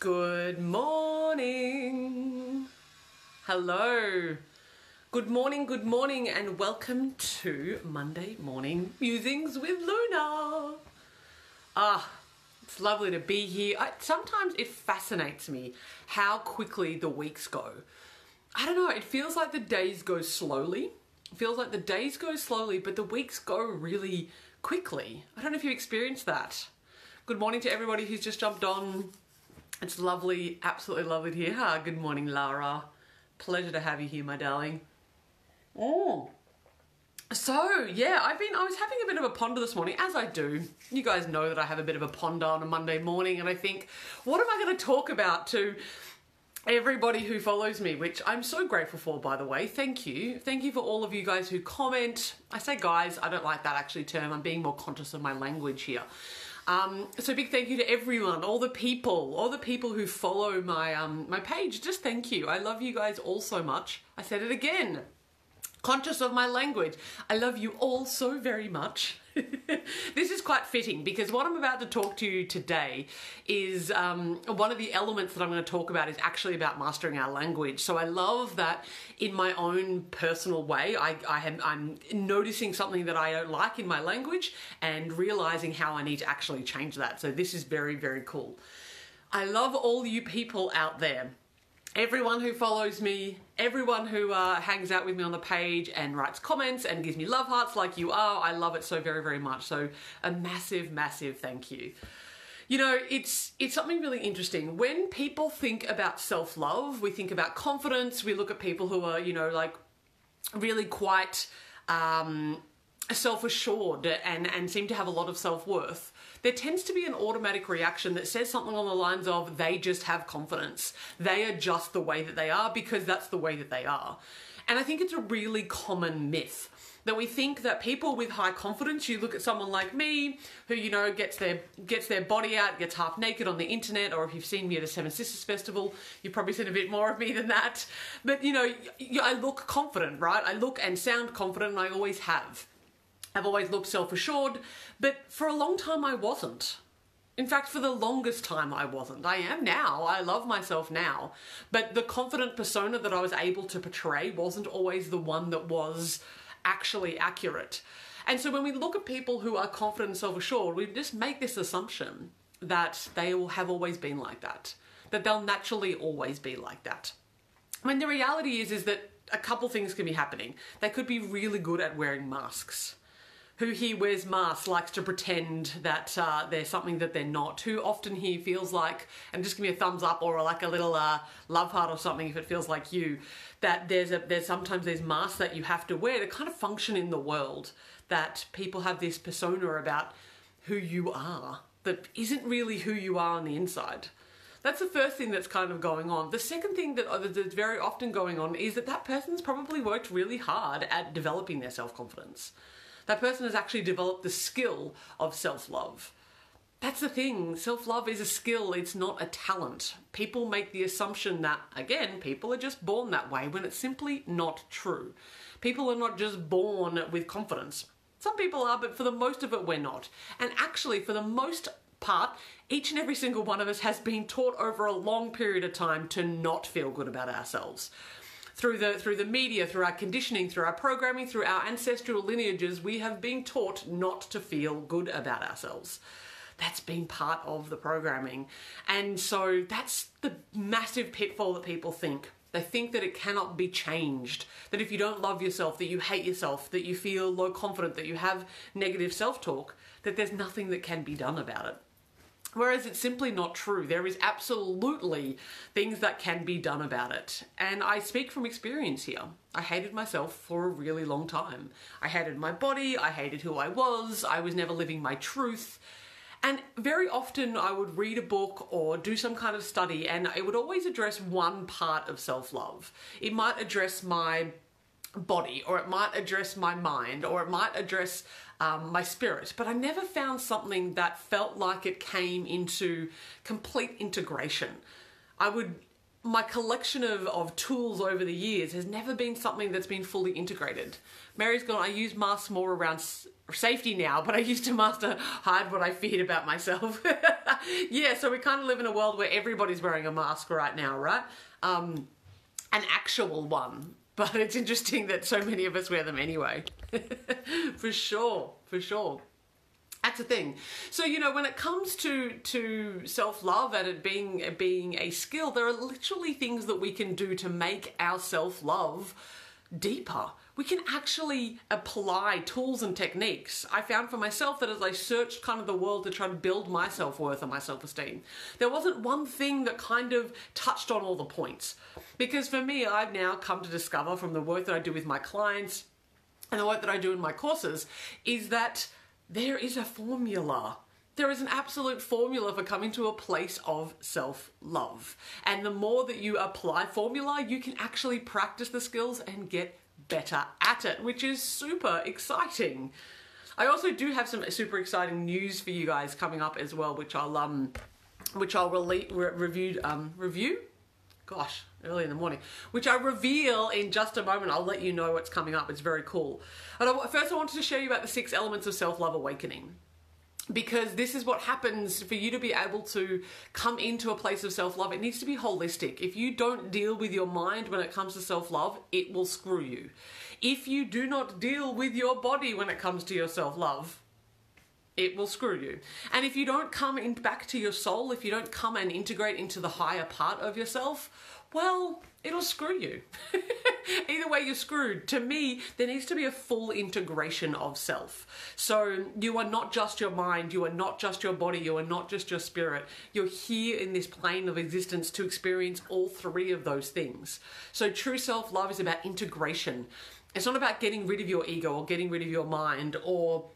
Good morning. Hello. Good morning, good morning, and welcome to Monday Morning Musings with Luna. Ah, it's lovely to be here. I, sometimes it fascinates me how quickly the weeks go. I don't know, it feels like the days go slowly. It feels like the days go slowly, but the weeks go really quickly. I don't know if you experienced that. Good morning to everybody who's just jumped on. It's lovely, absolutely lovely to hear. Ah, good morning, Lara. Pleasure to have you here, my darling. Oh. So, yeah, I've been, I was having a bit of a ponder this morning, as I do. You guys know that I have a bit of a ponder on a Monday morning, and I think, what am I going to talk about to everybody who follows me, which I'm so grateful for, by the way. Thank you. Thank you for all of you guys who comment. I say guys, I don't like that actually term. I'm being more conscious of my language here. Um, so big thank you to everyone, all the people, all the people who follow my um, my page. Just thank you. I love you guys all so much. I said it again. Conscious of my language. I love you all so very much. this is quite fitting because what I'm about to talk to you today is um, one of the elements that I'm going to talk about is actually about mastering our language. So I love that in my own personal way, I, I am, I'm noticing something that I don't like in my language and realizing how I need to actually change that. So this is very, very cool. I love all you people out there everyone who follows me, everyone who uh, hangs out with me on the page and writes comments and gives me love hearts like you are. I love it so very, very much. So a massive, massive thank you. You know, it's it's something really interesting. When people think about self-love, we think about confidence. We look at people who are, you know, like really quite um, self-assured and and seem to have a lot of self-worth there tends to be an automatic reaction that says something on the lines of they just have confidence. They are just the way that they are because that's the way that they are. And I think it's a really common myth that we think that people with high confidence, you look at someone like me who, you know, gets their gets their body out, gets half naked on the internet, or if you've seen me at a Seven Sisters Festival, you've probably seen a bit more of me than that. But you know, I look confident, right? I look and sound confident, and I always have. I've always looked self assured, but for a long time I wasn't. In fact, for the longest time I wasn't. I am now. I love myself now. But the confident persona that I was able to portray wasn't always the one that was actually accurate. And so when we look at people who are confident and self assured, we just make this assumption that they will have always been like that, that they'll naturally always be like that. When the reality is, is that a couple things can be happening. They could be really good at wearing masks who he wears masks likes to pretend that uh, they're something that they're not. Who often he feels like, and just give me a thumbs up or like a little uh, love heart or something if it feels like you. That there's a there's sometimes there's masks that you have to wear to kind of function in the world. That people have this persona about who you are that isn't really who you are on the inside. That's the first thing that's kind of going on. The second thing that uh, that's very often going on is that that person's probably worked really hard at developing their self confidence. That person has actually developed the skill of self love. That's the thing. Self love is a skill, it's not a talent. People make the assumption that, again, people are just born that way when it's simply not true. People are not just born with confidence. Some people are, but for the most of it, we're not. And actually, for the most part, each and every single one of us has been taught over a long period of time to not feel good about ourselves through the through the media, through our conditioning, through our programming, through our ancestral lineages, we have been taught not to feel good about ourselves. That's been part of the programming. And so that's the massive pitfall that people think. They think that it cannot be changed. That if you don't love yourself, that you hate yourself, that you feel low confident, that you have negative self talk, that there's nothing that can be done about it. Whereas it's simply not true. There is absolutely things that can be done about it. And I speak from experience here. I hated myself for a really long time. I hated my body, I hated who I was, I was never living my truth. And very often I would read a book or do some kind of study, and it would always address one part of self love. It might address my body, or it might address my mind, or it might address um, my spirit. But I never found something that felt like it came into complete integration. I would my collection of, of tools over the years has never been something that's been fully integrated. Mary's gone, I use masks more around safety now, but I used to master hide what I feared about myself. yeah, so we kind of live in a world where everybody's wearing a mask right now, right? Um, an actual one. But it's interesting that so many of us wear them anyway. for sure, for sure. That's a thing. So you know, when it comes to to self love and it being being a skill, there are literally things that we can do to make our self love deeper. We can actually apply tools and techniques. I found for myself that as I searched kind of the world to try to build my self worth and my self esteem, there wasn't one thing that kind of touched on all the points. Because for me, I've now come to discover from the work that I do with my clients and the work that I do in my courses is that there is a formula. There is an absolute formula for coming to a place of self love. And the more that you apply formula, you can actually practice the skills and get better at it, which is super exciting. I also do have some super exciting news for you guys coming up as well, which I'll um, which I'll re- review um, review. Gosh, early in the morning, which I reveal in just a moment. I'll let you know what's coming up. It's very cool. And I, first, I wanted to show you about the six elements of self love awakening. Because this is what happens for you to be able to come into a place of self love. It needs to be holistic. If you don't deal with your mind when it comes to self love, it will screw you. If you do not deal with your body when it comes to your self love, it will screw you. And if you don't come in back to your soul, if you don't come and integrate into the higher part of yourself, well, it'll screw you. Either way, you're screwed. To me, there needs to be a full integration of self. So you are not just your mind, you are not just your body, you are not just your spirit. You're here in this plane of existence to experience all three of those things. So true self love is about integration. It's not about getting rid of your ego or getting rid of your mind or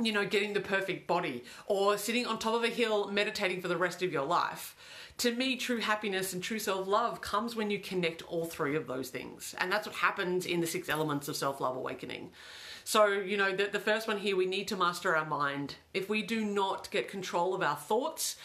you know, getting the perfect body or sitting on top of a hill meditating for the rest of your life to me, true happiness and true self love comes when you connect all three of those things. And that's what happens in the six elements of self love awakening. So, you know, the, the first one here, we need to master our mind. If we do not get control of our thoughts,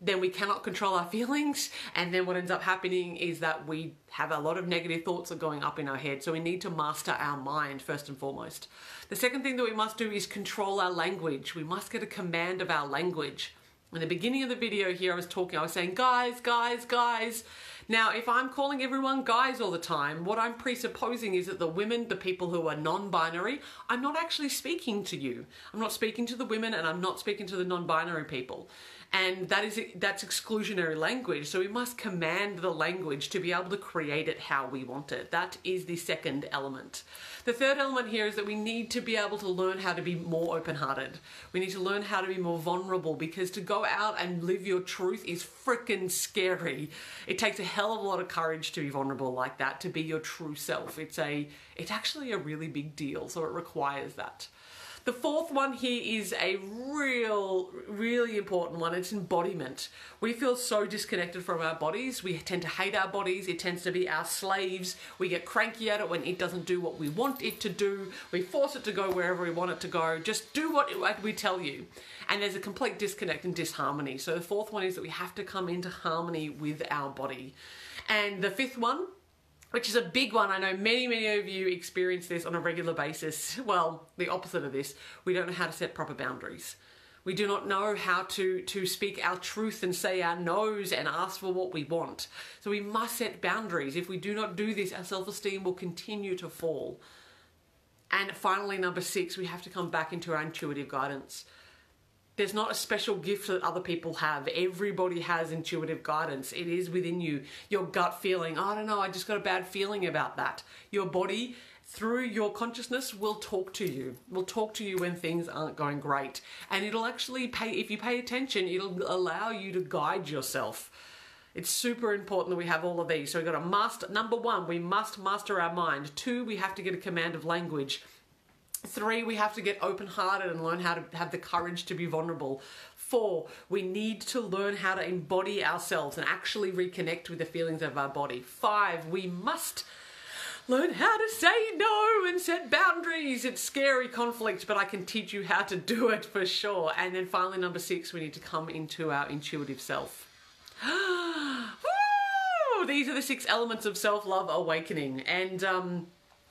then we cannot control our feelings. And then what ends up happening is that we have a lot of negative thoughts that are going up in our head. So we need to master our mind first and foremost. The second thing that we must do is control our language. We must get a command of our language. In the beginning of the video here, I was talking, I was saying, guys, guys, guys. Now, if I'm calling everyone guys all the time, what I'm presupposing is that the women, the people who are non binary, I'm not actually speaking to you. I'm not speaking to the women and I'm not speaking to the non binary people and that is that's exclusionary language. So we must command the language to be able to create it how we want it. That is the second element. The third element here is that we need to be able to learn how to be more open-hearted. We need to learn how to be more vulnerable because to go out and live your truth is freaking scary. It takes a hell of a lot of courage to be vulnerable like that to be your true self. It's a it's actually a really big deal. So it requires that the fourth one here is a real, really important one. It's embodiment. We feel so disconnected from our bodies. We tend to hate our bodies. It tends to be our slaves. We get cranky at it when it doesn't do what we want it to do. We force it to go wherever we want it to go. Just do what we tell you. And there's a complete disconnect and disharmony. So the fourth one is that we have to come into harmony with our body. And the fifth one which is a big one. I know many, many of you experience this on a regular basis. Well, the opposite of this. We don't know how to set proper boundaries. We do not know how to, to speak our truth and say our no's and ask for what we want. So we must set boundaries. If we do not do this, our self esteem will continue to fall. And finally, number six, we have to come back into our intuitive guidance there's not a special gift that other people have. Everybody has intuitive guidance. It is within you. Your gut feeling, oh, I don't know, I just got a bad feeling about that. Your body, through your consciousness, will talk to you. Will talk to you when things aren't going great. And it'll actually pay, if you pay attention, it'll allow you to guide yourself. It's super important that we have all of these. So we've got to master, number one, we must master our mind. Two, we have to get a command of language. Three, we have to get open hearted and learn how to have the courage to be vulnerable. Four, we need to learn how to embody ourselves and actually reconnect with the feelings of our body. Five, we must learn how to say no and set boundaries. It's scary conflict, but I can teach you how to do it for sure. And then finally, number six, we need to come into our intuitive self. Woo! These are the six elements of self love awakening. And um,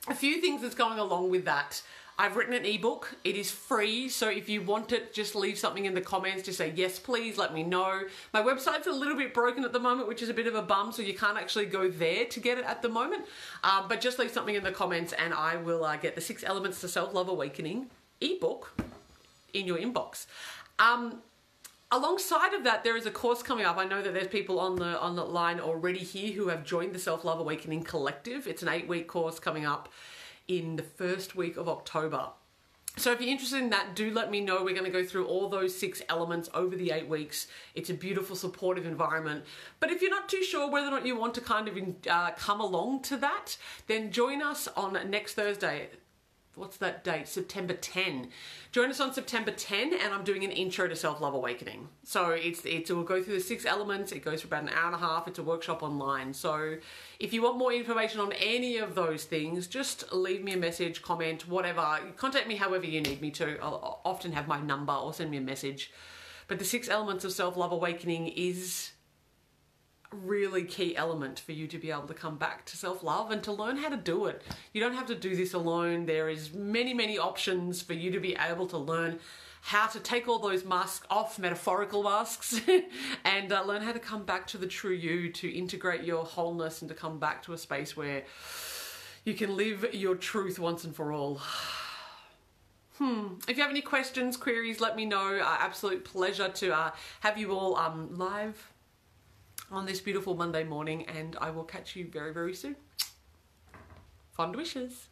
a few things that's going along with that I've written an ebook. It is free, so if you want it, just leave something in the comments. Just say yes, please. Let me know. My website's a little bit broken at the moment, which is a bit of a bum, so you can't actually go there to get it at the moment. Um, but just leave something in the comments, and I will uh, get the Six Elements to Self Love Awakening ebook in your inbox. Um, alongside of that there is a course coming up i know that there's people on the on the line already here who have joined the self-love awakening collective it's an eight week course coming up in the first week of october. So if you're interested in that do let me know. We're going to go through all those six elements over the eight weeks. It's a beautiful supportive environment. But if you're not too sure whether or not you want to kind of uh, come along to that then join us on next thursday what's that date? September 10. Join us on September 10 and I'm doing an intro to self-love awakening. So it's, it's, it will go through the six elements. It goes for about an hour and a half. It's a workshop online. So if you want more information on any of those things, just leave me a message, comment, whatever. Contact me however you need me to. I'll often have my number or send me a message. But the six elements of self-love awakening is really key element for you to be able to come back to self-love and to learn how to do it. You don't have to do this alone. There is many, many options for you to be able to learn how to take all those masks off, metaphorical masks, and uh, learn how to come back to the true you, to integrate your wholeness and to come back to a space where you can live your truth once and for all. Hmm. If you have any questions, queries, let me know. Uh, absolute pleasure to uh, have you all um, live on this beautiful Monday morning and I will catch you very, very soon. Fond wishes.